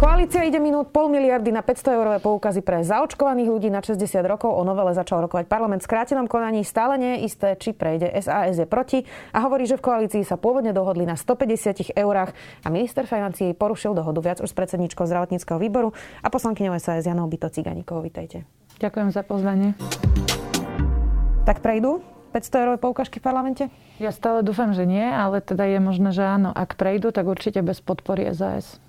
Koalícia ide minút pol miliardy na 500 eurové poukazy pre zaočkovaných ľudí na 60 rokov. O novele začal rokovať parlament v skrátenom konaní. Stále nie je isté, či prejde. SAS je proti a hovorí, že v koalícii sa pôvodne dohodli na 150 eurách a minister financí porušil dohodu viac už s predsedničkou zdravotníckého výboru a poslankyňou SAS Janou Byto Ciganíkovou. Vítajte. Ďakujem za pozvanie. Tak prejdú 500 eurové poukažky v parlamente? Ja stále dúfam, že nie, ale teda je možné, že áno. Ak prejdú, tak určite bez podpory SAS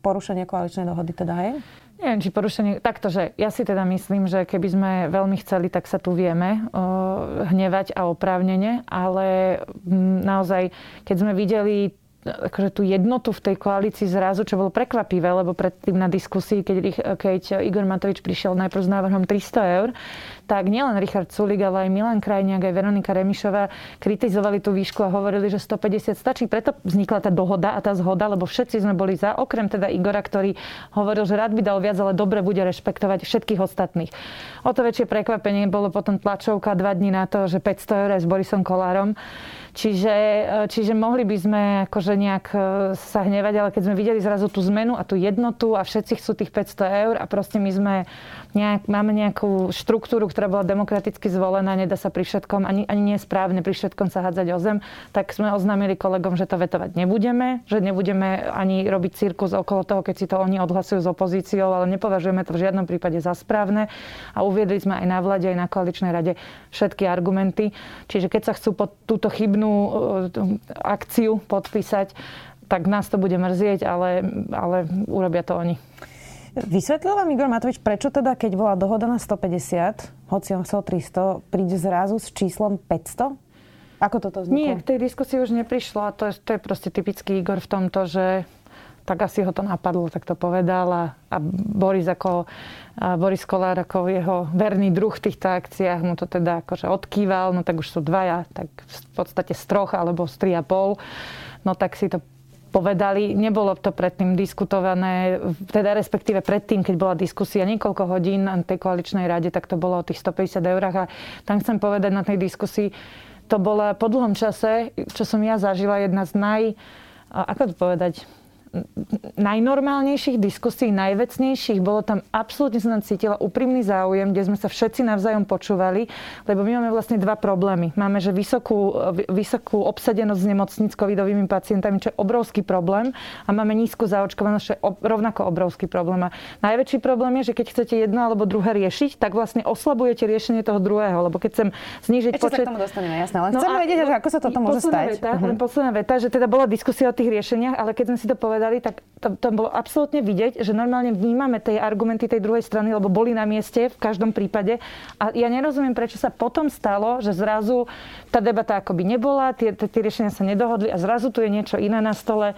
porušenie koaličnej dohody teda, hej? Neviem, či porušenie... Takto, že ja si teda myslím, že keby sme veľmi chceli, tak sa tu vieme o, hnevať a oprávnene, ale m, naozaj, keď sme videli akože tú jednotu v tej koalícii zrazu, čo bolo prekvapivé, lebo predtým na diskusii, keď, keď Igor Matovič prišiel najprv s návrhom 300 eur, tak nielen Richard Sulik, ale aj Milan Krajniak, aj Veronika Remišová kritizovali tú výšku a hovorili, že 150 stačí. Preto vznikla tá dohoda a tá zhoda, lebo všetci sme boli za, okrem teda Igora, ktorý hovoril, že rád by dal viac, ale dobre bude rešpektovať všetkých ostatných. O to väčšie prekvapenie bolo potom tlačovka dva dní na to, že 500 eur s Borisom Kolárom. Čiže, e, čiže mohli by sme akože nejak e, sa hnevať, ale keď sme videli zrazu tú zmenu a tú jednotu a všetci chcú tých 500 eur a proste my sme nejak, máme nejakú štruktúru, ktorá bola demokraticky zvolená, nedá sa pri všetkom, ani, ani nie správne pri všetkom sa hádzať o zem, tak sme oznámili kolegom, že to vetovať nebudeme, že nebudeme ani robiť cirkus okolo toho, keď si to oni odhlasujú s opozíciou, ale nepovažujeme to v žiadnom prípade za správne a uviedli sme aj na vláde, aj na koaličnej rade všetky argumenty. Čiže keď sa chcú pod túto chybnú eh, akciu podpísať, tak nás to bude mrzieť, ale, ale urobia to oni. Vysvetlil vám Igor Matovič, prečo teda, keď bola dohoda na 150, hoci on chcel 300, príde zrazu s číslom 500? Ako toto vzniklo? Nie, k tej diskusii už neprišlo a to je, to je proste typický Igor v tomto, že tak asi ho to napadlo, tak to povedal a, a Boris ako a Boris Kolár ako jeho verný druh v týchto akciách mu to teda akože odkýval, no tak už sú dvaja, tak v podstate z troch alebo z tri a pol. No tak si to povedali. Nebolo to predtým diskutované, teda respektíve predtým, keď bola diskusia niekoľko hodín na tej koaličnej rade, tak to bolo o tých 150 eurách. A tam chcem povedať na tej diskusii, to bola po dlhom čase, čo som ja zažila, jedna z naj, ako to povedať, najnormálnejších diskusí, najvecnejších. Bolo tam absolútne som tam cítila úprimný záujem, kde sme sa všetci navzájom počúvali, lebo my máme vlastne dva problémy. Máme, že vysokú, vysokú obsadenosť s nemocnic covidovými pacientami, čo je obrovský problém a máme nízku zaočkovanosť, čo je rovnako obrovský problém. A najväčší problém je, že keď chcete jedno alebo druhé riešiť, tak vlastne oslabujete riešenie toho druhého, lebo keď chcem znížiť Ešte počet... sa k tomu dostaneme, jasné, ale no chcem vedieť, ako sa toto môže stať. Veta, uh-huh. Posledná veta, že teda bola diskusia o tých riešeniach, ale keď sme si to povedali, povedali, tak to, to bolo absolútne vidieť, že normálne vnímame tej argumenty tej druhej strany, lebo boli na mieste v každom prípade. A ja nerozumiem, prečo sa potom stalo, že zrazu tá debata akoby nebola, tie, tie riešenia sa nedohodli a zrazu tu je niečo iné na stole.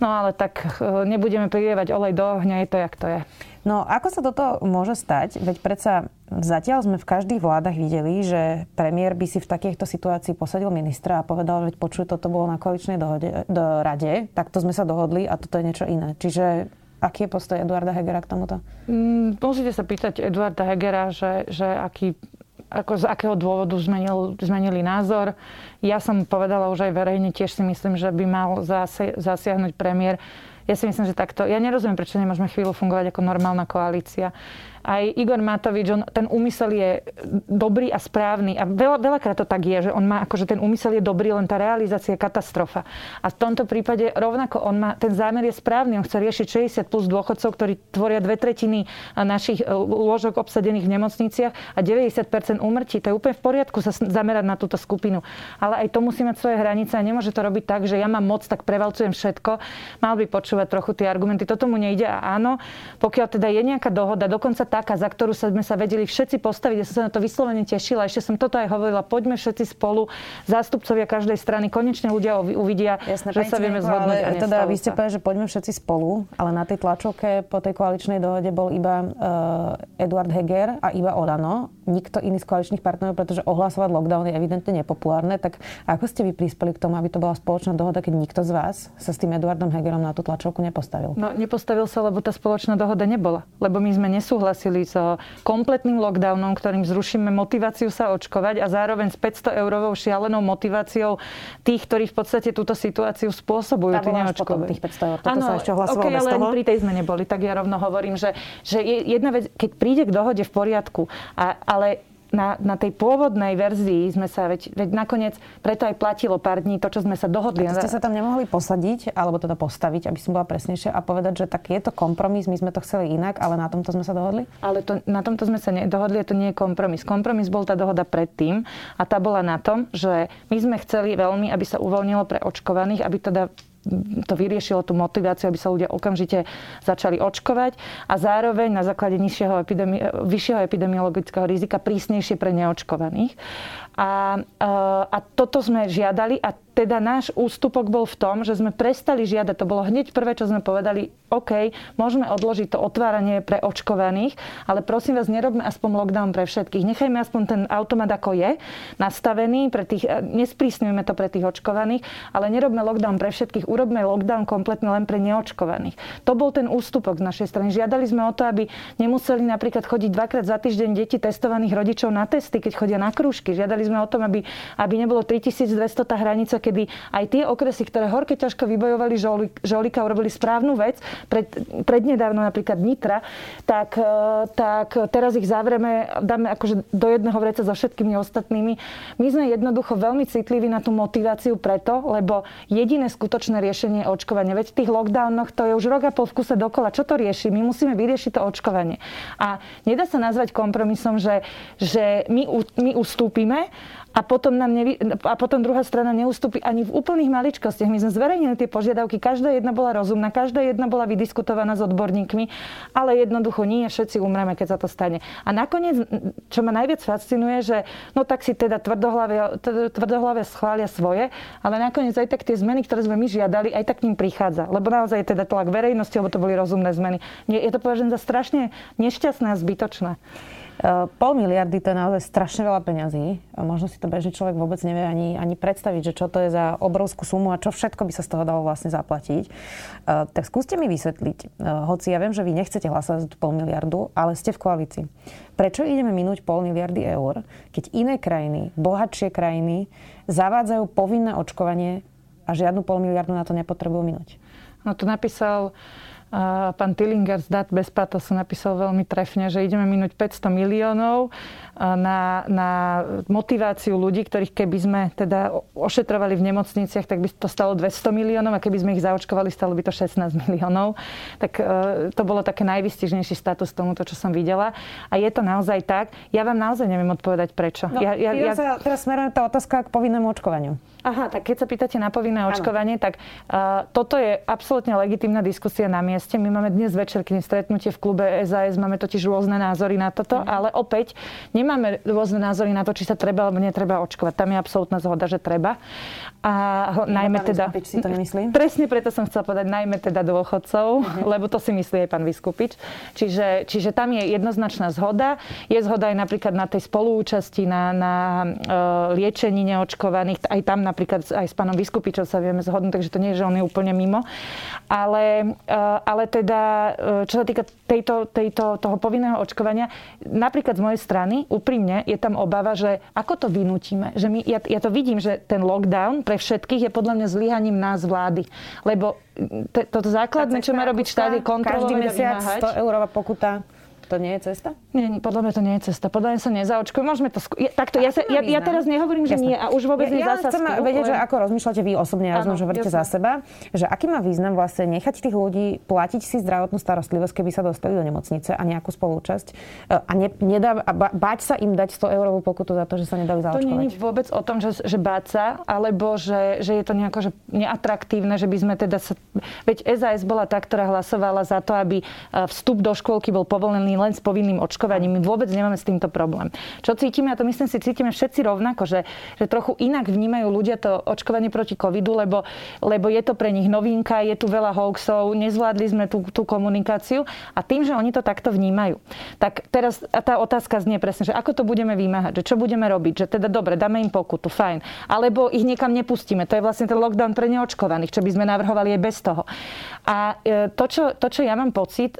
No ale tak e, nebudeme prilievať olej do ohňa, je to, jak to je. No ako sa toto môže stať? Veď predsa zatiaľ sme v každých vládach videli, že premiér by si v takýchto situácii posadil ministra a povedal, že počuj, toto bolo na koaličnej dohode, do rade, takto sme sa dohodli a toto je niečo iné. Čiže aký je postoj Eduarda Hegera k tomuto? Mm, môžete sa pýtať Eduarda Hegera, že, že aký, ako z akého dôvodu zmenil, zmenili názor. Ja som povedala už aj verejne, tiež si myslím, že by mal zasi, zasiahnuť premiér ja si myslím, že takto. Ja nerozumiem, prečo nemôžeme chvíľu fungovať ako normálna koalícia aj Igor Matovič, on, ten úmysel je dobrý a správny. A veľa, veľakrát to tak je, že on má, akože ten úmysel je dobrý, len tá realizácia je katastrofa. A v tomto prípade rovnako on má, ten zámer je správny. On chce riešiť 60 plus dôchodcov, ktorí tvoria dve tretiny našich e, lôžok obsadených v nemocniciach a 90% úmrtí. To je úplne v poriadku sa zamerať na túto skupinu. Ale aj to musí mať svoje hranice a nemôže to robiť tak, že ja mám moc, tak prevalcujem všetko. Mal by počúvať trochu tie argumenty. Toto mu nejde a áno, pokiaľ teda je nejaká dohoda, dokonca taká, za ktorú sme sa vedeli všetci postaviť. Ja som sa na to vyslovene tešila. Ešte som toto aj hovorila. Poďme všetci spolu, zástupcovia každej strany, konečne ľudia uvidia, Jasné, že sa vieme zhodnúť. Ale teda vy ste povedali, že poďme všetci spolu, ale na tej tlačovke po tej koaličnej dohode bol iba uh, Eduard Heger a iba Olano nikto iný z koaličných partnerov, pretože ohlasovať lockdown je evidentne nepopulárne. Tak ako ste vy prispeli k tomu, aby to bola spoločná dohoda, keď nikto z vás sa s tým Eduardom Hegerom na tú tlačovku nepostavil? No nepostavil sa, lebo tá spoločná dohoda nebola. Lebo my sme nesúhlasili so kompletným lockdownom, ktorým zrušíme motiváciu sa očkovať a zároveň s 500 eurovou šialenou motiváciou tých, ktorí v podstate túto situáciu spôsobujú. Tá bola tých 500 eur. Toto sa ešte okay, ale toho? pri tej sme neboli. Tak ja rovno hovorím, že, že jedna vec, keď príde k dohode v poriadku, a, ale na, na tej pôvodnej verzii sme sa, veď, veď nakoniec preto aj platilo pár dní to, čo sme sa dohodli. A ste sa tam nemohli posadiť, alebo teda postaviť, aby som bola presnejšia a povedať, že tak je to kompromis, my sme to chceli inak, ale na tomto sme sa dohodli? Ale to, na tomto sme sa nedohodli, to nie je kompromis. Kompromis bol tá dohoda predtým a tá bola na tom, že my sme chceli veľmi, aby sa uvoľnilo pre očkovaných, aby teda to vyriešilo tú motiváciu, aby sa ľudia okamžite začali očkovať a zároveň na základe nižšieho epidemi- vyššieho epidemiologického rizika prísnejšie pre neočkovaných. A, a toto sme žiadali a teda náš ústupok bol v tom, že sme prestali žiadať, to bolo hneď prvé, čo sme povedali, OK, môžeme odložiť to otváranie pre očkovaných, ale prosím vás, nerobme aspoň lockdown pre všetkých. Nechajme aspoň ten automat, ako je, nastavený, pre tých, nesprísňujme to pre tých očkovaných, ale nerobme lockdown pre všetkých, urobme lockdown kompletne len pre neočkovaných. To bol ten ústupok z našej strany. Žiadali sme o to, aby nemuseli napríklad chodiť dvakrát za týždeň deti testovaných rodičov na testy, keď chodia na krúžky. Žiadali sme o tom, aby, aby nebolo 3200 tá hranica, kedy aj tie okresy, ktoré horke ťažko vybojovali žolika, urobili správnu vec, pred, prednedávno napríklad Nitra, tak, e, tak teraz ich zavrieme, dáme akože do jedného vreca so všetkými ostatnými. My sme jednoducho veľmi citliví na tú motiváciu preto, lebo jediné skutočné riešenie je očkovanie. Veď v tých lockdownoch to je už rok a pol v kuse dokola. Čo to rieši? My musíme vyriešiť to očkovanie. A nedá sa nazvať kompromisom, že, že my, my ustúpime a potom, nám nevy... a potom druhá strana neustúpi ani v úplných maličkostiach. My sme zverejnili tie požiadavky, každá jedna bola rozumná, každá jedna bola vydiskutovaná s odborníkmi, ale jednoducho nie všetci umreme, keď sa to stane. A nakoniec, čo ma najviac fascinuje, že no tak si teda tvrdohlavie schvália svoje, ale nakoniec aj tak tie zmeny, ktoré sme my žiadali, aj tak k ním prichádza. Lebo naozaj teda tlak verejnosti, lebo to boli rozumné zmeny. Je to považené za strašne nešťastné a zbytočné. Eh, pol miliardy to je naozaj strašne veľa peňazí. Možno si to bežný človek vôbec nevie ani, ani predstaviť, že čo to je za obrovskú sumu a čo všetko by sa z toho dalo vlastne zaplatiť. Eh, tak skúste mi vysvetliť, eh, hoci ja viem, že vy nechcete hlasovať za pol miliardu, ale ste v koalícii. Prečo ideme minúť pol miliardy eur, keď iné krajiny, bohatšie krajiny, zavádzajú povinné očkovanie a žiadnu pol miliardu na to nepotrebujú minúť? No to napísal pán Tillinger z Dat bez patosu napísal veľmi trefne, že ideme minúť 500 miliónov na, na motiváciu ľudí, ktorých keby sme teda ošetrovali v nemocniciach, tak by to stalo 200 miliónov a keby sme ich zaočkovali, stalo by to 16 miliónov. Tak e, to bolo také najvystižnejší status tomuto, čo som videla. A je to naozaj tak. Ja vám naozaj neviem odpovedať prečo. No, ja, ja, ja... Sa, teraz smeruje tá otázka k povinnému očkovaniu. Aha, tak keď sa pýtate na povinné očkovanie, ano. tak uh, toto je absolútne legitimná diskusia na mieste. My máme dnes večer k stretnutie v klube SAS, máme totiž rôzne názory na toto, mm. ale opäť nemáme rôzne názory na to, či sa treba alebo netreba očkovať. Tam je absolútna zhoda, že treba. A najmä teda... si to nemyslí? Presne preto som chcela povedať, najmä teda dôchodcov, mm-hmm. lebo to si myslí aj pán Vyskupič. Čiže, čiže tam je jednoznačná zhoda. Je zhoda aj napríklad na tej spolúčasti, na, na uh, liečení neočkovaných. Aj tam napríklad aj s pánom Vyskupičom sa vieme zhodnúť, takže to nie je, že on je úplne mimo. Ale, e, ale teda, e, čo sa týka tejto, tejto, toho povinného očkovania, napríklad z mojej strany, úprimne, je tam obava, že ako to vynútime. Že my, ja, ja to vidím, že ten lockdown pre všetkých je podľa mňa zlyhaním nás vlády. Lebo toto základné, čo má robiť štát, je kontrolovať Každý mesiac 100 eurová pokuta to nie je cesta? Nie, nie, podľa mňa to nie je cesta. Podľa mňa sa nezaočkujú. Môžeme to skú... ja, takto, ja, sa, ja, ja, teraz nehovorím, že Jasne. nie a už vôbec ja, ja chcem vedieť, že ako rozmýšľate vy osobne, ja že hovoríte za seba, že aký má význam vlastne nechať tých ľudí platiť si zdravotnú starostlivosť, keby sa dostali do nemocnice a nejakú spolúčasť e, a, ne, nedá, a báť sa im dať 100 eurovú pokutu za to, že sa nedali zaočkovať. To nie je vôbec o tom, že, že báť sa, alebo že, že je to nejako že neatraktívne, že by sme teda sa... Veď SAS bola tá, ktorá hlasovala za to, aby e, vstup do škôlky bol povolený očkovaní len s povinným očkovaním. My vôbec nemáme s týmto problém. Čo cítime, a to myslím si cítime všetci rovnako, že, že trochu inak vnímajú ľudia to očkovanie proti covidu, lebo, lebo je to pre nich novinka, je tu veľa hoaxov, nezvládli sme tú, tú komunikáciu a tým, že oni to takto vnímajú. Tak teraz tá otázka znie presne, že ako to budeme vymáhať, že čo budeme robiť, že teda dobre, dáme im pokutu, fajn, alebo ich niekam nepustíme. To je vlastne ten lockdown pre neočkovaných, čo by sme navrhovali aj bez toho. A e, to, čo, to, čo ja mám pocit,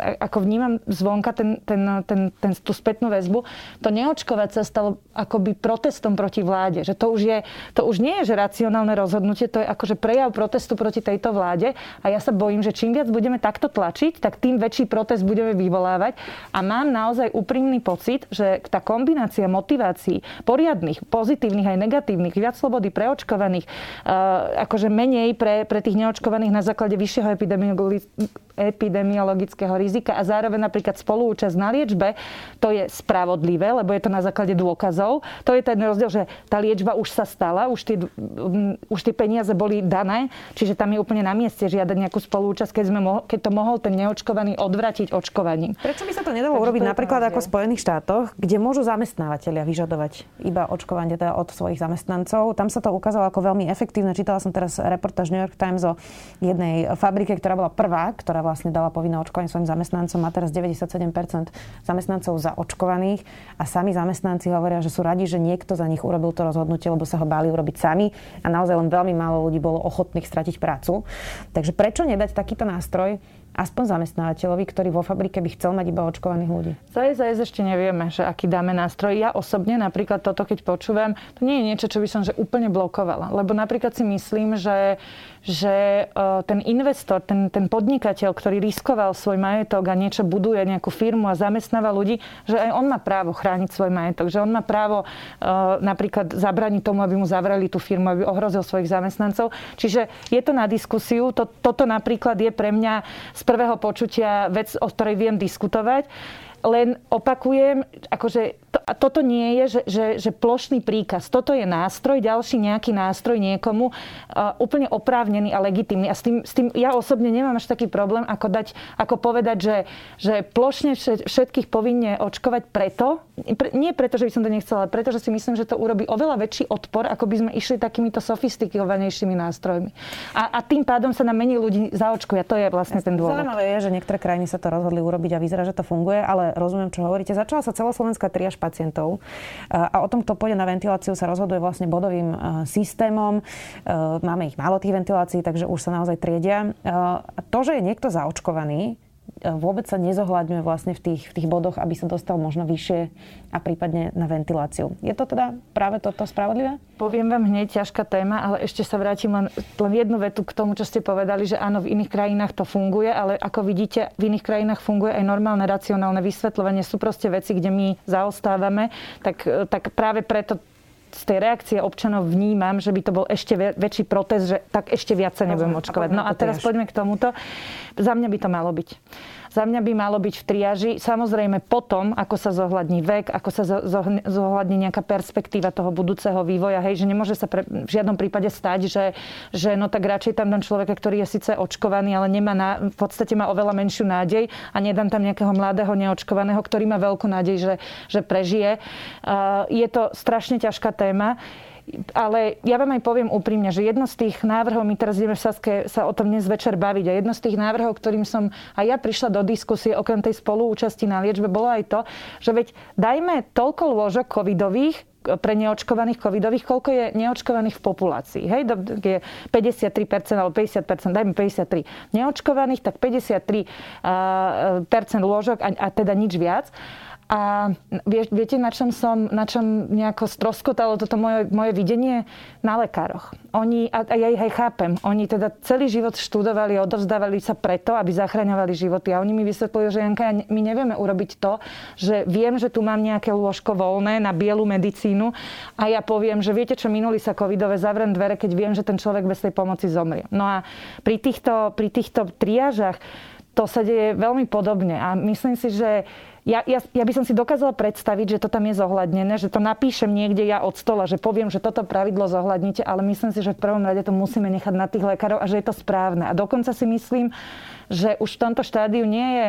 ako vnímam zvonka ten, ten, ten, ten, tú spätnú väzbu, to neočkovať sa stalo akoby protestom proti vláde. Že to už, je, to už nie je že racionálne rozhodnutie, to je akože prejav protestu proti tejto vláde a ja sa bojím, že čím viac budeme takto tlačiť, tak tým väčší protest budeme vyvolávať a mám naozaj úprimný pocit, že tá kombinácia motivácií poriadnych, pozitívnych aj negatívnych, viac slobody pre očkovaných, akože menej pre, pre tých neočkovaných na základe vyššieho epidemiologického rizika a zároveň napríklad spoluúčasť na liečbe, to je spravodlivé, lebo je to na základe dôkazov. To je ten rozdiel, že tá liečba už sa stala, už tie, um, už tie peniaze boli dané, čiže tam je úplne na mieste žiadať nejakú spoluúčasť, keď, sme mo- keď to mohol ten neočkovaný odvratiť očkovaním. Prečo by sa to nedalo urobiť napríklad ako v Spojených štátoch, kde môžu zamestnávateľia vyžadovať iba očkovanie teda od svojich zamestnancov? Tam sa to ukázalo ako veľmi efektívne. Čítala som teraz reportáž New York Times o jednej fabrike, ktorá bola prvá, ktorá vlastne dala povinné očkovanie svojim zamestnancom. Má teraz 97% zamestnancov zaočkovaných a sami zamestnanci hovoria, že sú radi, že niekto za nich urobil to rozhodnutie, lebo sa ho báli urobiť sami a naozaj len veľmi málo ľudí bolo ochotných stratiť prácu. Takže prečo nedať takýto nástroj aspoň zamestnávateľovi, ktorý vo fabrike by chcel mať iba očkovaných ľudí? Za SAS ešte nevieme, že aký dáme nástroj. Ja osobne napríklad toto, keď počúvam, to nie je niečo, čo by som že úplne blokovala. Lebo napríklad si myslím, že že e, ten investor, ten, ten podnikateľ, ktorý riskoval svoj majetok a niečo buduje, nejakú firmu a zamestnáva ľudí, že aj on má právo chrániť svoj majetok, že on má právo e, napríklad zabraniť tomu, aby mu zavreli tú firmu, aby ohrozil svojich zamestnancov. Čiže je to na diskusiu. Toto napríklad je pre mňa z prvého počutia vec, o ktorej viem diskutovať. Len opakujem, akože to, a toto nie je, že, že, že plošný príkaz. Toto je nástroj, ďalší nejaký nástroj niekomu uh, úplne oprávnený a legitimný. A s tým, s tým ja osobne nemám až taký problém, ako, dať, ako povedať, že, že plošne všetkých povinne očkovať preto, pre, nie preto, že by som to nechcela, ale preto, že si myslím, že to urobí oveľa väčší odpor, ako by sme išli takýmito sofistikovanejšími nástrojmi. A, a tým pádom sa nám menej ľudí zaočkuje. To je vlastne ten dôvod. Zaujímavé je, že niektoré krajiny sa to rozhodli urobiť a vyzerá, že to funguje, ale rozumiem, čo hovoríte. Začala sa celoslovenská triaž pacientov. A o tom, kto pôjde na ventiláciu, sa rozhoduje vlastne bodovým systémom. Máme ich málo tých ventilácií, takže už sa naozaj triedia. To, že je niekto zaočkovaný, vôbec sa nezohľadňuje vlastne v tých, v tých bodoch, aby sa dostal možno vyššie a prípadne na ventiláciu. Je to teda práve toto spravodlivé? Poviem vám hneď ťažká téma, ale ešte sa vrátim len, len jednu vetu k tomu, čo ste povedali, že áno, v iných krajinách to funguje, ale ako vidíte, v iných krajinách funguje aj normálne racionálne vysvetľovanie. Sú proste veci, kde my zaostávame, tak, tak práve preto z tej reakcie občanov vnímam, že by to bol ešte väčší protest, že tak ešte viac sa nebudem očkovať. No a teraz poďme k tomuto. Za mňa by to malo byť. Za mňa by malo byť v triaži. Samozrejme potom, ako sa zohľadní vek, ako sa zohľadní nejaká perspektíva toho budúceho vývoja. Hej, že nemôže sa pre, v žiadnom prípade stať, že, že no tak radšej tam dám človeka, ktorý je síce očkovaný, ale nemá na, v podstate má oveľa menšiu nádej a nedám tam nejakého mladého neočkovaného, ktorý má veľkú nádej, že, že prežije. Uh, je to strašne ťažká téma ale ja vám aj poviem úprimne, že jedno z tých návrhov, my teraz ideme v Saske sa o tom dnes večer baviť, a jedno z tých návrhov, ktorým som aj ja prišla do diskusie, okrem tej spoluúčasti na liečbe, bolo aj to, že veď dajme toľko lôžok covidových, pre neočkovaných covidových, koľko je neočkovaných v populácii. Hej, je 53% alebo 50%, dajme 53 neočkovaných, tak 53% lôžok a, a teda nič viac. A vie, viete, na čom som, na čom nejako stroskotalo toto moje, moje videnie? Na lekároch. Oni, a, a ja ich aj chápem, oni teda celý život študovali, odovzdávali sa preto, aby zachraňovali životy. A oni mi vysvetľujú, že Janka, my nevieme urobiť to, že viem, že tu mám nejaké lôžko voľné na bielu medicínu a ja poviem, že viete čo, minuli sa covidové, zavrem dvere, keď viem, že ten človek bez tej pomoci zomrie. No a pri týchto, pri týchto triážach to sa deje veľmi podobne. A myslím si, že ja, ja, ja by som si dokázala predstaviť, že to tam je zohľadnené, že to napíšem niekde ja od stola, že poviem, že toto pravidlo zohľadnite, ale myslím si, že v prvom rade to musíme nechať na tých lekárov a že je to správne. A dokonca si myslím, že už v tomto štádiu nie je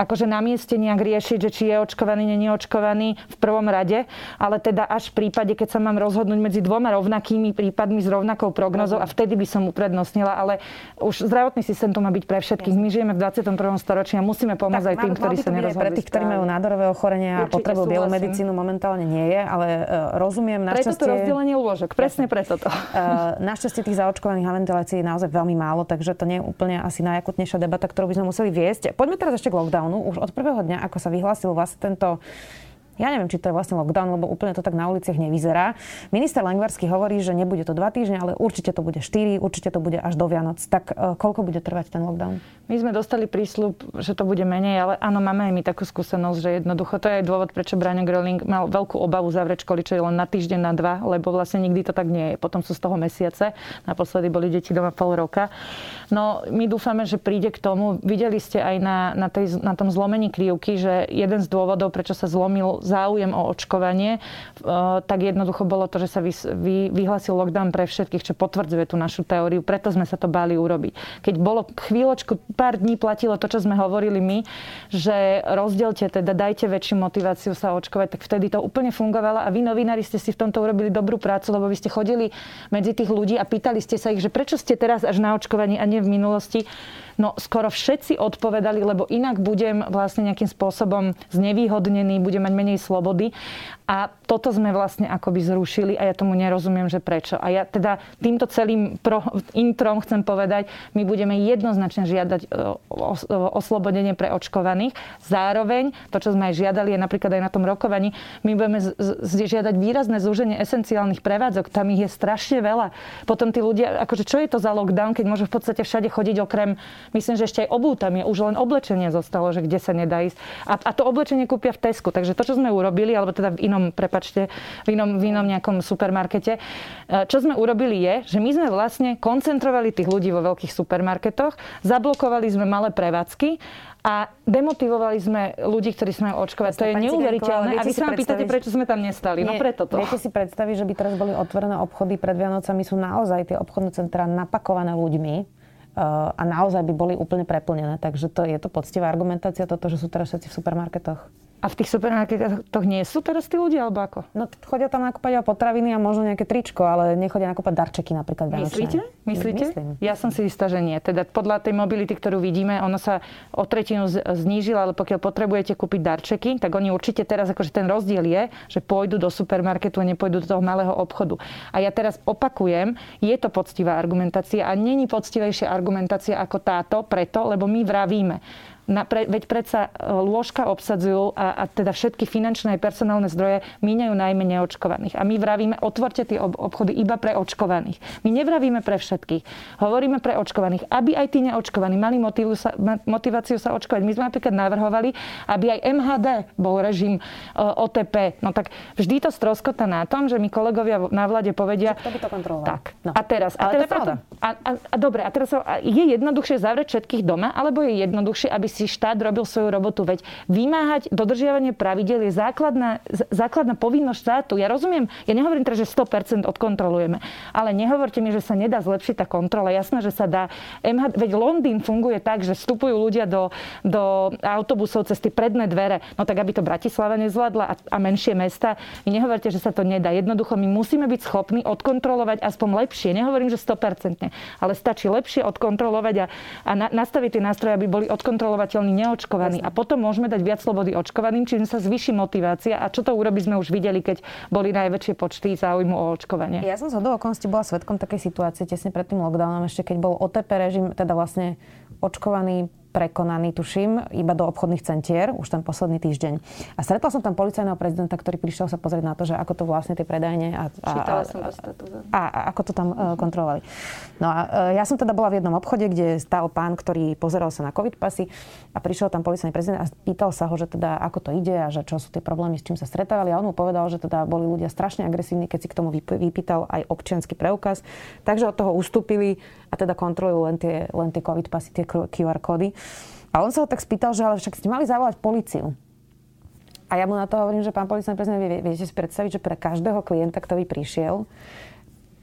akože na mieste nejak riešiť, že či je očkovaný, nie je očkovaný v prvom rade, ale teda až v prípade, keď sa mám rozhodnúť medzi dvoma rovnakými prípadmi s rovnakou prognozou a vtedy by som uprednostnila, ale už zdravotný systém to má byť pre všetkých. My žijeme v 21. storočí a musíme pomôcť tak, aj tým, ktorí sa nerozhodli. Pre tých, ktorí majú nádorové ochorenia a potrebujú biomedicínu, momentálne nie je, ale uh, rozumiem. Preto to rozdelenie lôžok, presne preto to. Uh, našťastie tých zaočkovaných a ventilácií je naozaj veľmi málo, takže to nie je úplne asi najakutnejšia debata, ktorú by sme museli viesť. Poďme teraz ešte k lockdownu. Už od prvého dňa, ako sa vyhlásil vlastne tento ja neviem, či to je vlastne lockdown, lebo úplne to tak na uliciach nevyzerá. Minister Langvarský hovorí, že nebude to dva týždne, ale určite to bude 4, určite to bude až do Vianoc. Tak e, koľko bude trvať ten lockdown? My sme dostali prísľub, že to bude menej, ale áno, máme aj my takú skúsenosť, že jednoducho to je aj dôvod, prečo Braňo Gröling mal veľkú obavu zavrieť školy, čo je len na týždeň, na dva, lebo vlastne nikdy to tak nie je. Potom sú z toho mesiace. Naposledy boli deti doma pol roka. No, my dúfame, že príde k tomu. Videli ste aj na, na, tej, na tom zlomení krivky, že jeden z dôvodov, prečo sa zlomil záujem o očkovanie, e, tak jednoducho bolo to, že sa vy, vy, vyhlasil lockdown pre všetkých, čo potvrdzuje tú našu teóriu. Preto sme sa to báli urobiť. Keď bolo chvíľočku, pár dní platilo to, čo sme hovorili my, že rozdielte, teda dajte väčšiu motiváciu sa očkovať, tak vtedy to úplne fungovalo a vy novinári ste si v tomto urobili dobrú prácu, lebo vy ste chodili medzi tých ľudí a pýtali ste sa ich, že prečo ste teraz až na očkovaní a nie v minulosti. No skoro všetci odpovedali, lebo inak budem vlastne nejakým spôsobom znevýhodnený, budem mať menej slobody. A toto sme vlastne akoby zrušili a ja tomu nerozumiem, že prečo. A ja teda týmto celým pro, introm chcem povedať, my budeme jednoznačne žiadať e, oslobodenie pre očkovaných. Zároveň, to, čo sme aj žiadali, je napríklad aj na tom rokovaní, my budeme z, z, žiadať výrazné zúženie esenciálnych prevádzok. Tam ich je strašne veľa. Potom tí ľudia, akože čo je to za lockdown, keď môžu v podstate všade chodiť okrem, myslím, že ešte aj obú tam je, už len oblečenie zostalo, že kde sa nedá ísť. A, a to oblečenie kúpia v Tesku. Takže to, čo sme urobili, alebo teda v inom inom, prepačte, v inom, v inom nejakom supermarkete. E, čo sme urobili je, že my sme vlastne koncentrovali tých ľudí vo veľkých supermarketoch, zablokovali sme malé prevádzky a demotivovali sme ľudí, ktorí sme majú očkovať. To je neuveriteľné. A vy sa ma pýtate, prečo sme tam nestali. No Nie, no preto to. Viete si predstaviť, že by teraz boli otvorené obchody pred Vianocami, sú naozaj tie obchodné centrá napakované ľuďmi e, a naozaj by boli úplne preplnené. Takže to je to poctivá argumentácia, toto, že sú teraz všetci v supermarketoch. A v tých supermarketoch nie sú teraz tí ľudia, alebo ako? No chodia tam nakúpať potraviny a možno nejaké tričko, ale nechodia nakúpať darčeky napríklad. Myslíte? Myslíte? Myslím. Ja som si istá, že nie. Teda podľa tej mobility, ktorú vidíme, ono sa o tretinu znížila, ale pokiaľ potrebujete kúpiť darčeky, tak oni určite teraz, akože ten rozdiel je, že pôjdu do supermarketu a nepôjdu do toho malého obchodu. A ja teraz opakujem, je to poctivá argumentácia a není poctivejšia argumentácia ako táto, preto, lebo my vravíme, na, pre, veď predsa e, lôžka obsadzujú a, a teda všetky finančné a personálne zdroje míňajú najmä neočkovaných. A my vravíme, otvorte tie obchody iba pre očkovaných. My nevravíme pre všetkých. Hovoríme pre očkovaných, aby aj tí neočkovaní mali sa, motiváciu sa očkovať. My sme napríklad navrhovali, aby aj MHD bol režim e, OTP. No tak vždy to stroskota na tom, že mi kolegovia na vláde povedia... Kto by to kontroloval? Tak. No. A teraz... Ale a teraz, to je pravda. A, a, a, dobre, a teraz je jednoduchšie zavrieť všetkých doma, alebo je jednoduchšie, aby si si štát robil svoju robotu. Veď vymáhať dodržiavanie pravidel je základná, základná povinnosť štátu. Ja rozumiem, ja nehovorím teraz, že 100% odkontrolujeme, ale nehovorte mi, že sa nedá zlepšiť tá kontrola. Jasné, že sa dá. Veď Londýn funguje tak, že vstupujú ľudia do, do autobusov cez tie predné dvere. No tak, aby to Bratislava nezvládla a, a menšie mesta. Vy nehovorte, že sa to nedá. Jednoducho my musíme byť schopní odkontrolovať aspoň lepšie. Nehovorím, že 100%, ale stačí lepšie odkontrolovať a, a na, nastaviť tie nástroje, aby boli odkontrolovať očkovateľní, neočkovaní. A potom môžeme dať viac slobody očkovaným, čím sa zvýši motivácia. A čo to urobí, sme už videli, keď boli najväčšie počty záujmu o očkovanie. Ja som z okolností bola svetkom takej situácie tesne pred tým lockdownom, ešte keď bol OTP režim, teda vlastne očkovaný prekonaný, tuším, iba do obchodných centier už ten posledný týždeň. A stretla som tam policajného prezidenta, ktorý prišiel sa pozrieť na to, že ako to vlastne tie predajne a, a, a, a, a ako to tam uh, kontrolovali. No a uh, ja som teda bola v jednom obchode, kde stál pán, ktorý pozeral sa na covid pasy a prišiel tam policajný prezident a pýtal sa ho, že teda ako to ide a že čo sú tie problémy, s čím sa stretávali. A on mu povedal, že teda boli ľudia strašne agresívni, keď si k tomu vypýtal aj občianský preukaz. Takže od toho ustúpili a teda kontrolujú len tie, len tie covid pasy, tie QR kódy. A on sa ho tak spýtal, že ale však ste mali zavolať policiu. A ja mu na to hovorím, že pán policajný prezident, vie, viete si predstaviť, že pre každého klienta, ktorý prišiel,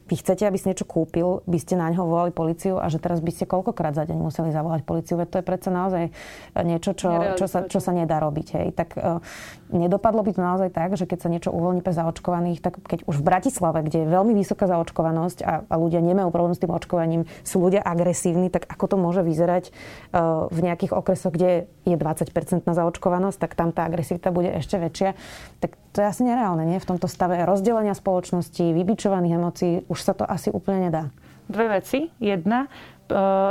vy chcete, aby si niečo kúpil, by ste na ňo volali policiu a že teraz by ste koľkokrát za deň museli zavolať policiu. Veď to je predsa naozaj niečo, čo, čo, sa, čo sa nedá robiť. Hej. Tak uh, nedopadlo by to naozaj tak, že keď sa niečo uvoľní pre zaočkovaných, tak keď už v Bratislave, kde je veľmi vysoká zaočkovanosť a, a ľudia nemajú problém s tým očkovaním, sú ľudia agresívni, tak ako to môže vyzerať uh, v nejakých okresoch, kde je 20% na zaočkovanosť, tak tam tá agresivita bude ešte väčšia. Tak to je asi nereálne, nie? V tomto stave rozdelenia spoločnosti, vybičovaných emócií, už sa to asi úplne nedá. Dve veci. Jedna,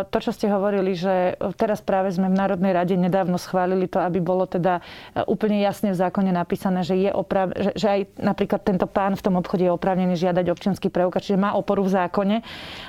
to, čo ste hovorili, že teraz práve sme v Národnej rade nedávno schválili to, aby bolo teda eh, úplne jasne v zákone napísané, že, je oprav, že, že aj napríklad tento pán v tom obchode je oprávnený žiadať občianský preukaz, čiže má oporu v zákone.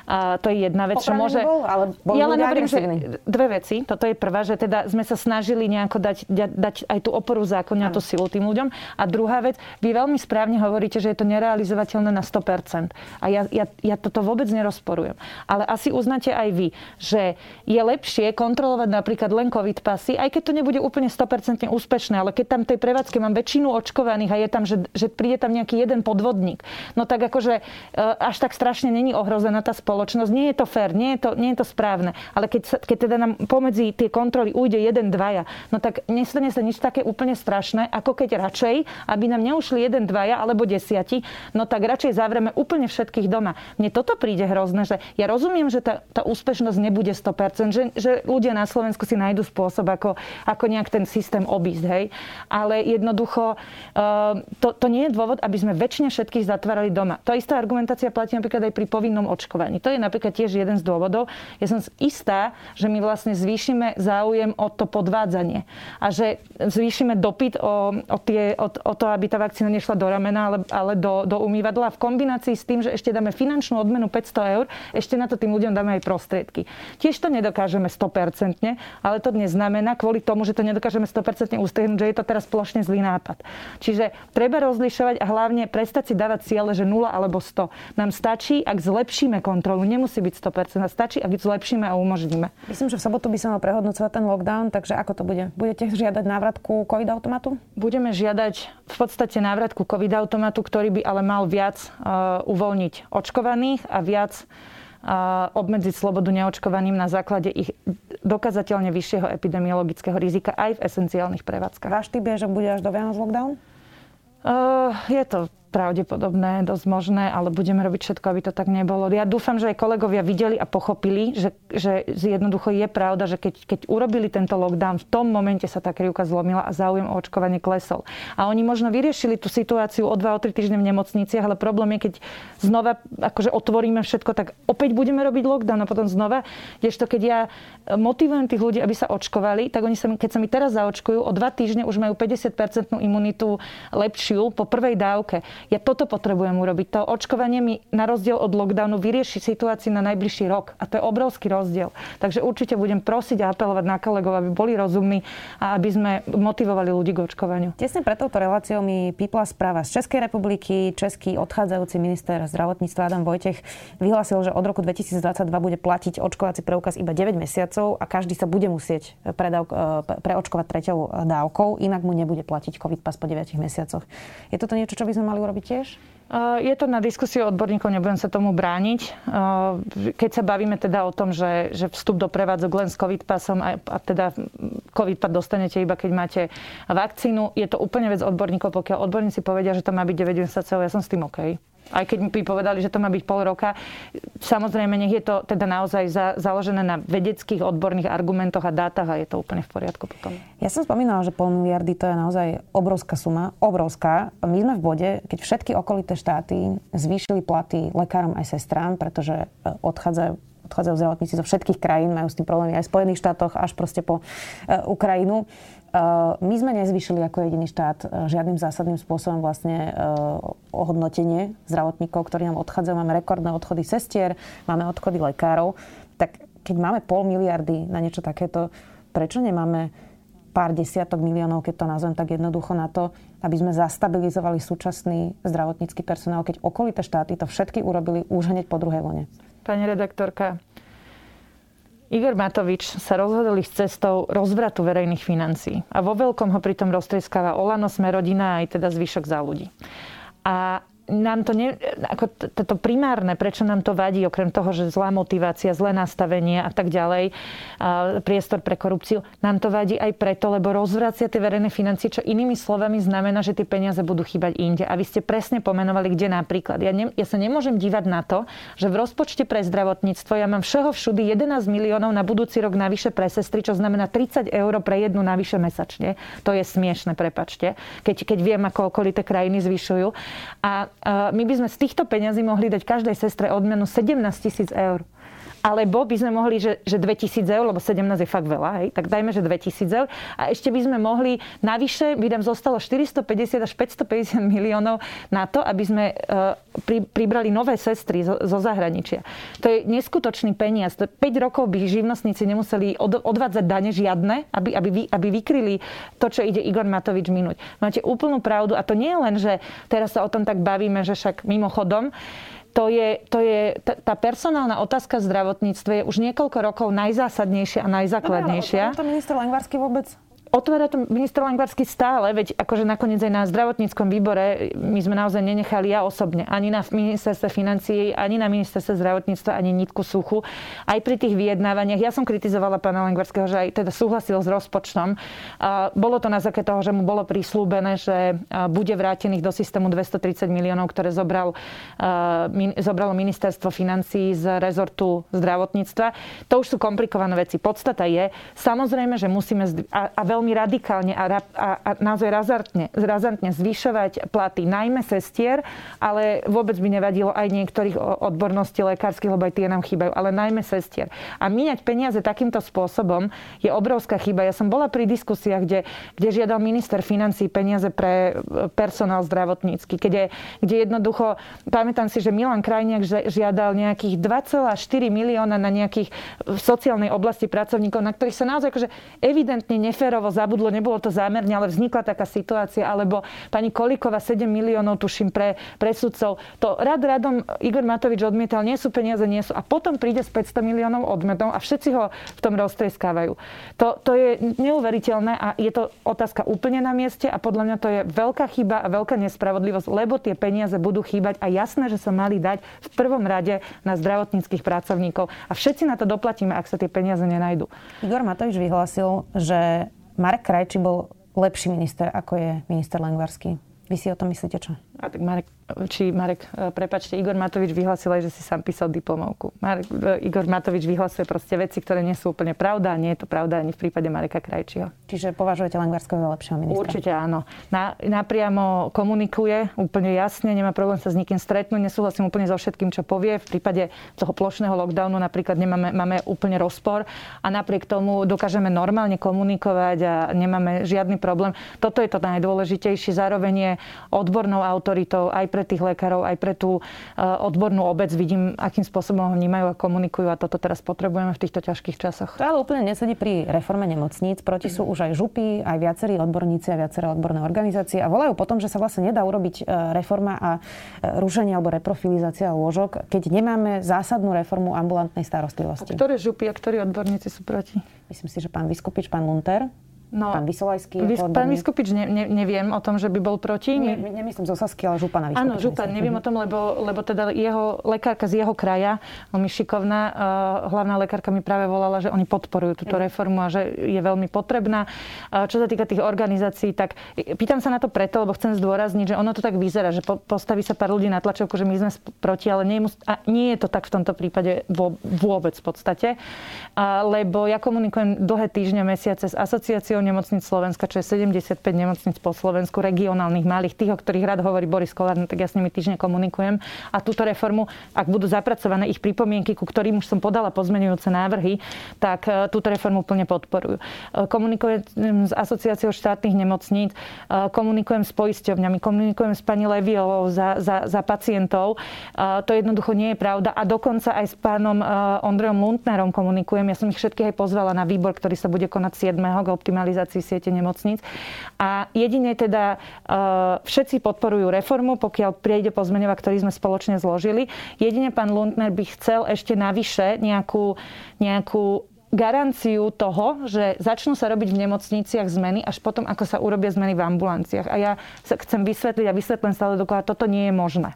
A to je jedna vec, čo môže... Bol, ale bol ja len hovorím, že dve veci. Toto je prvá, že teda sme sa snažili nejako dať, dať aj tú oporu v zákone a tú silu tým ľuďom. A druhá vec, vy veľmi správne hovoríte, že je to nerealizovateľné na 100%. A ja, ja, ja toto vôbec nerozporujem. Ale asi uznáte aj vy, že je lepšie kontrolovať napríklad len COVID pasy, aj keď to nebude úplne 100% úspešné, ale keď tam tej prevádzke mám väčšinu očkovaných a je tam, že, že príde tam nejaký jeden podvodník, no tak akože e, až tak strašne není ohrozená tá spoločnosť. Nie je to fér, nie je to, nie je to správne. Ale keď, keď teda nám pomedzi tie kontroly ujde jeden, dvaja, no tak nestane sa nič také úplne strašné, ako keď radšej, aby nám neušli jeden, dvaja alebo desiati, no tak radšej zavreme úplne všetkých doma. Mne toto príde hrozné, že ja rozumiem, že tá, tá úspešnosť nebude 100%, že, že ľudia na Slovensku si nájdu spôsob, ako, ako nejak ten systém obísť, hej. Ale jednoducho uh, to, to nie je dôvod, aby sme väčšine všetkých zatvárali doma. To istá argumentácia platí napríklad aj pri povinnom očkovaní. To je napríklad tiež jeden z dôvodov. Ja som istá, že my vlastne zvýšime záujem o to podvádzanie a že zvýšime dopyt o, o, tie, o, o to, aby tá vakcína nešla do ramena, ale, ale do, do umývadla v kombinácii s tým, že ešte dáme finančnú odmenu 500 eur, ešte na to tým ľuďom dáme aj prostriedky. Tiež to nedokážeme 100%, ale to dnes znamená, kvôli tomu, že to nedokážeme 100% ustrihnúť, že je to teraz plošne zlý nápad. Čiže treba rozlišovať a hlavne prestať si dávať ciele, že 0 alebo 100. Nám stačí, ak zlepšíme kontrolu. Nemusí byť 100%. A stačí, ak zlepšíme a umožníme. Myslím, že v sobotu by sa mal prehodnocovať ten lockdown, takže ako to bude? Budete žiadať návrat ku COVID automatu? Budeme žiadať v podstate návrat ku COVID automatu, ktorý by ale mal viac uh, uvoľniť očkovaných a viac obmedziť slobodu neočkovaným na základe ich dokazateľne vyššieho epidemiologického rizika aj v esenciálnych prevádzkach. Váš typ je, že bude až do Vianoc lockdown? Uh, je to pravdepodobné, dosť možné, ale budeme robiť všetko, aby to tak nebolo. Ja dúfam, že aj kolegovia videli a pochopili, že, že jednoducho je pravda, že keď, keď urobili tento lockdown, v tom momente sa tá krivka zlomila a záujem o očkovanie klesol. A oni možno vyriešili tú situáciu o 2-3 týždne v nemocniciach, ale problém je, keď znova akože otvoríme všetko, tak opäť budeme robiť lockdown a potom znova. Kdežto keď ja motivujem tých ľudí, aby sa očkovali, tak oni sa, keď sa mi teraz zaočkujú, o 2 týždne už majú 50% imunitu lepšiu po prvej dávke. Ja toto potrebujem urobiť. To očkovanie mi na rozdiel od lockdownu vyrieši situáciu na najbližší rok. A to je obrovský rozdiel. Takže určite budem prosiť a apelovať na kolegov, aby boli rozumní a aby sme motivovali ľudí k očkovaniu. Tesne pred touto reláciou mi pípla správa z Českej republiky. Český odchádzajúci minister zdravotníctva Adam Vojtech vyhlásil, že od roku 2022 bude platiť očkovací preukaz iba 9 mesiacov a každý sa bude musieť predav, preočkovať treťou dávkou, inak mu nebude platiť COVID pas po 9 mesiacoch. Je toto niečo, čo by sme mali urobiť tiež? Je to na diskusiu odborníkov, nebudem sa tomu brániť. Keď sa bavíme teda o tom, že, že vstup do prevádzok len s COVID pasom a, a teda COVID pas dostanete iba keď máte vakcínu, je to úplne vec odborníkov, pokiaľ odborníci povedia, že to má byť 9 mesiacov, ja som s tým OK aj keď mi povedali, že to má byť pol roka. Samozrejme, nech je to teda naozaj za, založené na vedeckých odborných argumentoch a dátach a je to úplne v poriadku potom. Ja som spomínala, že pol miliardy to je naozaj obrovská suma, obrovská. My sme v bode, keď všetky okolité štáty zvýšili platy lekárom aj sestrám, pretože e, odchádzajú odchádzajú zdravotníci zo všetkých krajín, majú s tým problémy aj v Spojených štátoch až proste po uh, Ukrajinu. Uh, my sme nezvyšili ako jediný štát uh, žiadnym zásadným spôsobom vlastne ohodnotenie zdravotníkov, ktorí nám odchádzajú. Máme rekordné odchody sestier, máme odchody lekárov. Tak keď máme pol miliardy na niečo takéto, prečo nemáme pár desiatok miliónov, keď to nazvem tak jednoducho na to, aby sme zastabilizovali súčasný zdravotnícky personál, keď okolité štáty to všetky urobili už hneď po druhej vlne pani redaktorka. Igor Matovič sa rozhodol ísť cestou rozvratu verejných financií. A vo veľkom ho pritom roztrieskáva Olano, sme rodina aj teda zvyšok za ľudí. A nám to, ne, ako toto primárne, prečo nám to vadí, okrem toho, že zlá motivácia, zlé nastavenie a tak ďalej, a priestor pre korupciu, nám to vadí aj preto, lebo rozvracia tie verejné financie, čo inými slovami znamená, že tie peniaze budú chýbať inde. A vy ste presne pomenovali, kde napríklad. Ja, ne, ja sa nemôžem dívať na to, že v rozpočte pre zdravotníctvo ja mám všeho všudy 11 miliónov na budúci rok navyše pre sestry, čo znamená 30 eur pre jednu navyše mesačne. To je smiešne, prepačte, keď, keď viem, ako okolité krajiny zvyšujú. A my by sme z týchto peňazí mohli dať každej sestre odmenu 17 tisíc eur alebo by sme mohli, že, že 2000 eur, lebo 17 je fakt veľa, hej, tak dajme, že 2000 eur. A ešte by sme mohli, navyše by nám zostalo 450 až 550 miliónov na to, aby sme uh, pri, pribrali nové sestry zo, zo zahraničia. To je neskutočný peniaz. 5 rokov by živnostníci nemuseli od, odvádzať dane žiadne, aby, aby, vy, aby vykryli to, čo ide Igor Matovič minúť. Máte úplnú pravdu a to nie je len, že teraz sa o tom tak bavíme, že však mimochodom, to je, to je tá personálna otázka v zdravotníctve je už niekoľko rokov najzásadnejšia a najzákladnejšia. Dobre, to minister Lengvarsky vôbec otvára to minister Langvarský stále, veď akože nakoniec aj na zdravotníckom výbore my sme naozaj nenechali ja osobne ani na ministerstve financií, ani na ministerstve zdravotníctva, ani nitku suchu. Aj pri tých vyjednávaniach, ja som kritizovala pána Langvarského, že aj teda súhlasil s rozpočtom. Bolo to na základe toho, že mu bolo prislúbené, že bude vrátených do systému 230 miliónov, ktoré zobral, zobralo ministerstvo financií z rezortu zdravotníctva. To už sú komplikované veci. Podstata je, samozrejme, že musíme, a, a veľmi radikálne a, a, a naozaj razantne, razantne zvyšovať platy najmä sestier, ale vôbec by nevadilo aj niektorých odborností lekárskych, lebo aj tie nám chýbajú, ale najmä sestier. A míňať peniaze takýmto spôsobom je obrovská chyba. Ja som bola pri diskusiách, kde, kde žiadal minister financí peniaze pre e, personál zdravotnícky, kde, kde jednoducho, pamätám si, že Milan Krajniak žiadal nejakých 2,4 milióna na nejakých v sociálnej oblasti pracovníkov, na ktorých sa naozaj akože evidentne neférovo náhodou zabudlo, nebolo to zámerne, ale vznikla taká situácia, alebo pani Kolikova 7 miliónov, tuším, pre, pre sudcov. To rad radom Igor Matovič odmietal, nie sú peniaze, nie sú. A potom príde s 500 miliónov odmetov a všetci ho v tom roztreskávajú. To, to je neuveriteľné a je to otázka úplne na mieste a podľa mňa to je veľká chyba a veľká nespravodlivosť, lebo tie peniaze budú chýbať a jasné, že sa mali dať v prvom rade na zdravotníckých pracovníkov. A všetci na to doplatíme, ak sa tie peniaze nenajdu. Igor Matovič vyhlásil, že Marek Krajči bol lepší minister, ako je minister Lengvarský. Vy si o tom myslíte čo? A tak Marek či Marek, e, prepačte, Igor Matovič vyhlasil aj, že si sám písal diplomovku. Marek, e, Igor Matovič vyhlasuje proste veci, ktoré nie sú úplne pravda a nie je to pravda ani v prípade Mareka Krajčího. Čiže považujete Lengvarského za lepšieho ministra? Určite áno. Na, napriamo komunikuje úplne jasne, nemá problém sa s nikým stretnúť, nesúhlasím úplne so všetkým, čo povie. V prípade toho plošného lockdownu napríklad nemáme, máme úplne rozpor a napriek tomu dokážeme normálne komunikovať a nemáme žiadny problém. Toto je to najdôležitejšie. Zároveň je odbornou autoritou aj pre tých lekárov, aj pre tú eh, odbornú obec. Vidím, akým spôsobom ho vnímajú a komunikujú a toto teraz potrebujeme v týchto ťažkých časoch. To ale úplne nesedí pri reforme nemocníc. Proti sú už aj župy, aj viacerí odborníci a viaceré odborné organizácie a volajú potom, že sa vlastne nedá urobiť eh, reforma a eh, rušenie alebo reprofilizácia lôžok, keď nemáme zásadnú reformu ambulantnej starostlivosti. A ktoré župy a ktorí odborníci sú proti? Myslím si, že pán Vyskupič, pán Lunter No, pán Vysolajský? Vys, pán Vyskupič, ne, ne, neviem o tom, že by bol proti. Ne, nemyslím z Osasky, ale Župana Vyskupič. Áno, Župan, neviem o tom, lebo, lebo teda jeho lekárka z jeho kraja, veľmi šikovná, uh, hlavná lekárka mi práve volala, že oni podporujú túto reformu a že je veľmi potrebná. Uh, čo sa týka tých organizácií, tak pýtam sa na to preto, lebo chcem zdôrazniť, že ono to tak vyzerá, že po, postaví sa pár ľudí na tlačovku, že my sme proti, ale nie, a nie je to tak v tomto prípade vôbec v podstate. Uh, lebo ja komunikujem dlhé týždne, mesiace s asociáciou nemocníc Slovenska, čo je 75 nemocníc po Slovensku, regionálnych, malých, tých, o ktorých rád hovorí Boris Kolár, no tak ja s nimi týždne komunikujem. A túto reformu, ak budú zapracované ich pripomienky, ku ktorým už som podala pozmenujúce návrhy, tak e, túto reformu plne podporujú. E, komunikujem s asociáciou štátnych nemocníc, e, komunikujem s poisťovňami, komunikujem s pani Leviovou za, za, za pacientov. To jednoducho nie je pravda. A dokonca aj s pánom Ondrejom Lundnerom komunikujem. Ja som ich všetkých aj pozvala na výbor, ktorý sa bude konať 7. k optimalizácii siete nemocníc. A jedine teda uh, všetci podporujú reformu, pokiaľ priejde pozmeňova, ktorý sme spoločne zložili. Jedine pán Lundner by chcel ešte navyše nejakú, nejakú garanciu toho, že začnú sa robiť v nemocniciach zmeny až potom, ako sa urobia zmeny v ambulanciách. A ja sa chcem vysvetliť a vysvetlím stále dokola, toto nie je možné.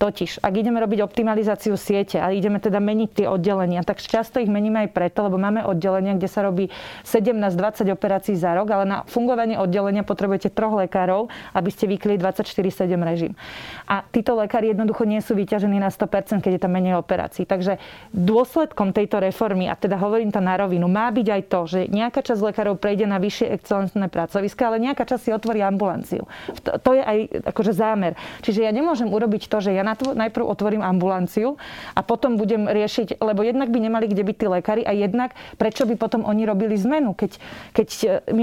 Totiž, ak ideme robiť optimalizáciu siete a ideme teda meniť tie oddelenia, tak často ich meníme aj preto, lebo máme oddelenia, kde sa robí 17-20 operácií za rok, ale na fungovanie oddelenia potrebujete troch lekárov, aby ste vykli 24-7 režim. A títo lekári jednoducho nie sú vyťažení na 100%, keď je tam menej operácií. Takže dôsledkom tejto reformy, a teda hovorím to na rovinu, má byť aj to, že nejaká časť lekárov prejde na vyššie excelentné pracoviska, ale nejaká časť si otvorí ambulanciu. To, to je aj akože zámer. Čiže ja nemôžem urobiť to, že ja najprv otvorím ambulanciu a potom budem riešiť, lebo jednak by nemali kde byť tí lekári a jednak prečo by potom oni robili zmenu, keď, keď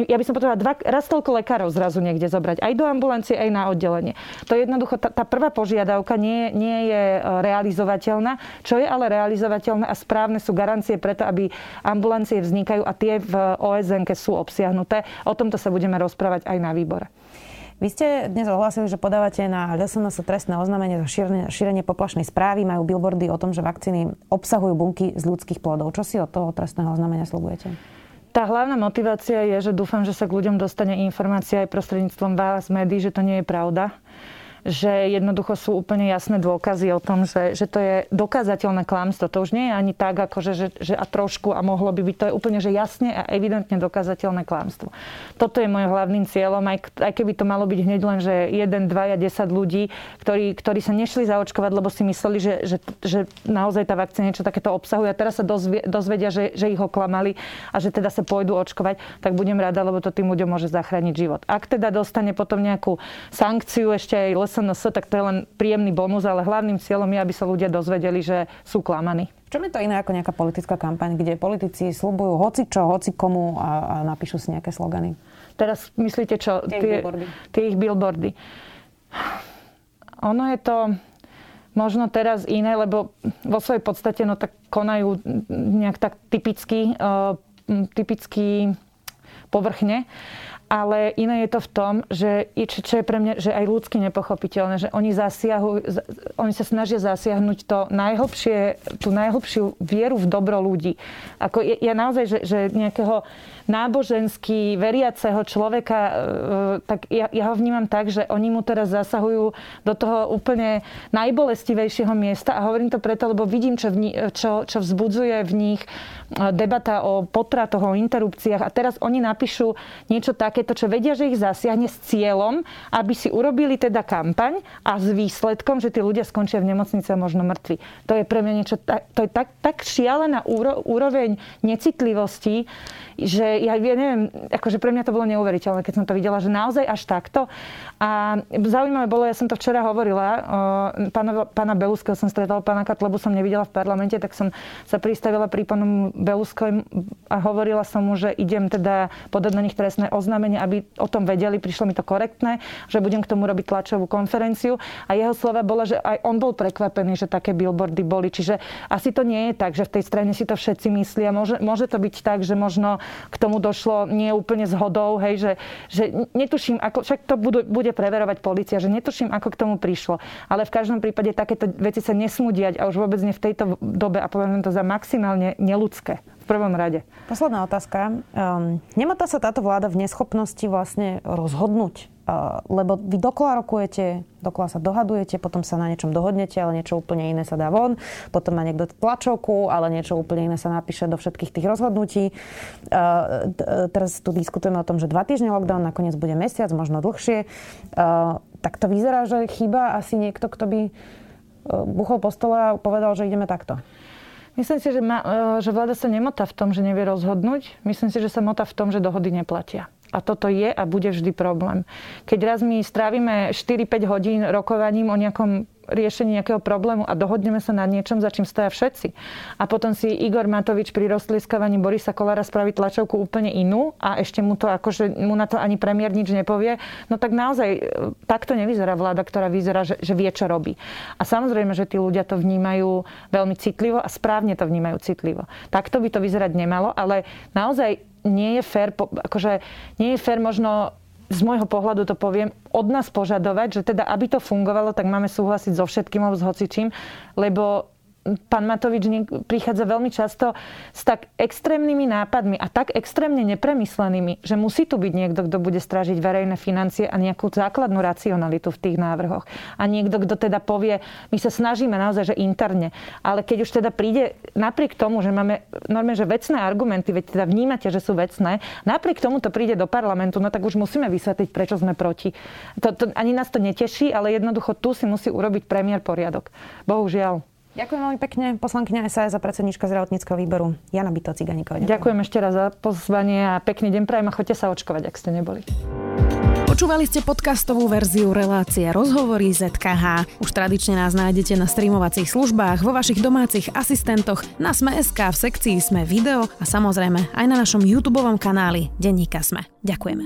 ja by som potrebovala dva, raz toľko lekárov zrazu niekde zobrať, aj do ambulancie, aj na oddelenie. To je jednoducho, tá, tá prvá požiadavka nie, nie je e, realizovateľná. Čo je ale realizovateľné a správne sú garancie preto, aby ambulancie vznikajú a tie v OSN sú obsiahnuté. O tomto sa budeme rozprávať aj na výbore. Vy ste dnes ohlásili, že podávate na LSNS trestné oznámenie za šírenie, šírenie poplašnej správy. Majú billboardy o tom, že vakcíny obsahujú bunky z ľudských plodov. Čo si od toho trestného oznámenia slobujete? Tá hlavná motivácia je, že dúfam, že sa k ľuďom dostane informácia aj prostredníctvom vás, médií, že to nie je pravda že jednoducho sú úplne jasné dôkazy o tom, že, že to je dokázateľné klamstvo. To už nie je ani tak, ako že, že, a trošku a mohlo by byť. To je úplne, že jasne a evidentne dokázateľné klamstvo. Toto je môj hlavným cieľom, aj, aj keby to malo byť hneď len, že 1, 2, 10 ľudí, ktorí, ktorí sa nešli zaočkovať, lebo si mysleli, že, že, že naozaj tá vakcína niečo takéto obsahuje a teraz sa dozvie, dozvedia, že, že ich oklamali a že teda sa pôjdu očkovať, tak budem rada, lebo to tým ľuďom môže zachrániť život. Ak teda dostane potom nejakú sankciu ešte aj les SNS, tak to je len príjemný bonus, ale hlavným cieľom je, aby sa ľudia dozvedeli, že sú klamaní. V čom je to iné ako nejaká politická kampaň, kde politici slubujú hoci čo, hoci komu a, a napíšu si nejaké slogany? Teraz myslíte čo? Tie, tie, billboardy. tie ich billboardy. Ono je to možno teraz iné, lebo vo svojej podstate no tak konajú nejak tak typicky, uh, typicky povrchne ale iné je to v tom, že čo je pre mňa že aj ľudsky nepochopiteľné, že oni, zasiahujú, oni sa snažia zasiahnuť to najhlbšie, tú najhlbšiu vieru v dobro ľudí. Ako ja, ja naozaj, že, že nejakého náboženský, veriaceho človeka, e, tak ja, ja ho vnímam tak, že oni mu teraz zasahujú do toho úplne najbolestivejšieho miesta a hovorím to preto, lebo vidím, čo, v, čo, čo vzbudzuje v nich e, debata o potratoch, o interrupciách a teraz oni napíšu niečo takéto, čo vedia, že ich zasiahne s cieľom, aby si urobili teda kampaň a s výsledkom, že tí ľudia skončia v nemocnici a možno mŕtvi. To je pre mňa niečo, to je tak, tak šialená úroveň necitlivosti, že ja, ja neviem, akože pre mňa to bolo neuveriteľné, keď som to videla, že naozaj až takto. A zaujímavé bolo, ja som to včera hovorila, pána, pána Beluského som stretala, pána Katlebu som nevidela v parlamente, tak som sa pristavila pri pánu Beluského a hovorila som mu, že idem teda podať na nich trestné oznámenie, aby o tom vedeli, prišlo mi to korektné, že budem k tomu robiť tlačovú konferenciu. A jeho slova bola, že aj on bol prekvapený, že také billboardy boli. Čiže asi to nie je tak, že v tej strane si to všetci myslia. Môže, môže to byť tak, že možno k tomu došlo nie úplne zhodou, hej, že, že netuším, ako, však to bude, bude preverovať policia, že netuším, ako k tomu prišlo. Ale v každom prípade takéto veci sa nesmú diať a už vôbec nie v tejto dobe a poviem to za maximálne neludské prvom rade. Posledná otázka. Um, nemotá sa táto vláda v neschopnosti vlastne rozhodnúť lebo vy dokola rokujete, dokola sa dohadujete, potom sa na niečom dohodnete, ale niečo úplne iné sa dá von, potom má niekto tlačovku, ale niečo úplne iné sa napíše do všetkých tých rozhodnutí. Teraz tu diskutujeme o tom, že dva týždne lockdown, nakoniec bude mesiac, možno dlhšie. Tak to vyzerá, že chýba asi niekto, kto by buchol po stole a povedal, že ideme takto. Myslím si, že, ma, e, že vláda sa nemotá v tom, že nevie rozhodnúť. Myslím si, že sa motá v tom, že dohody neplatia. A toto je a bude vždy problém. Keď raz my strávime 4-5 hodín rokovaním o nejakom riešení nejakého problému a dohodneme sa na niečom, za čím stoja všetci. A potom si Igor Matovič pri roztliskavaní Borisa Kolára spraví tlačovku úplne inú a ešte mu to akože mu na to ani premiér nič nepovie, no tak naozaj e, takto nevyzerá vláda, ktorá vyzerá, že, že vie, čo robí. A samozrejme, že tí ľudia to vnímajú veľmi citlivo a správne to vnímajú citlivo. Takto by to vyzerať nemalo, ale naozaj nie je fér, akože nie je fér možno z môjho pohľadu to poviem, od nás požadovať, že teda aby to fungovalo, tak máme súhlasiť so všetkým alebo s hocičím, lebo pán Matovič prichádza veľmi často s tak extrémnymi nápadmi a tak extrémne nepremyslenými, že musí tu byť niekto, kto bude strážiť verejné financie a nejakú základnú racionalitu v tých návrhoch. A niekto, kto teda povie, my sa snažíme naozaj, že interne, ale keď už teda príde napriek tomu, že máme normálne, že vecné argumenty, veď teda vnímate, že sú vecné, napriek tomu to príde do parlamentu, no tak už musíme vysvetliť, prečo sme proti. To, to, ani nás to neteší, ale jednoducho tu si musí urobiť premiér poriadok. Bohužiaľ. Ďakujem veľmi pekne, poslankyňa SAS a predsednička zdravotníckého výboru Jana Byto Ciganíková. Ďakujem. Ďakujem ešte raz za pozvanie a pekný deň prajem a choďte sa očkovať, ak ste neboli. Počúvali ste podcastovú verziu relácie Rozhovory ZKH. Už tradične nás nájdete na streamovacích službách, vo vašich domácich asistentoch, na Sme.sk, v sekcii Sme video a samozrejme aj na našom YouTube kanáli Denníka Sme. Ďakujeme.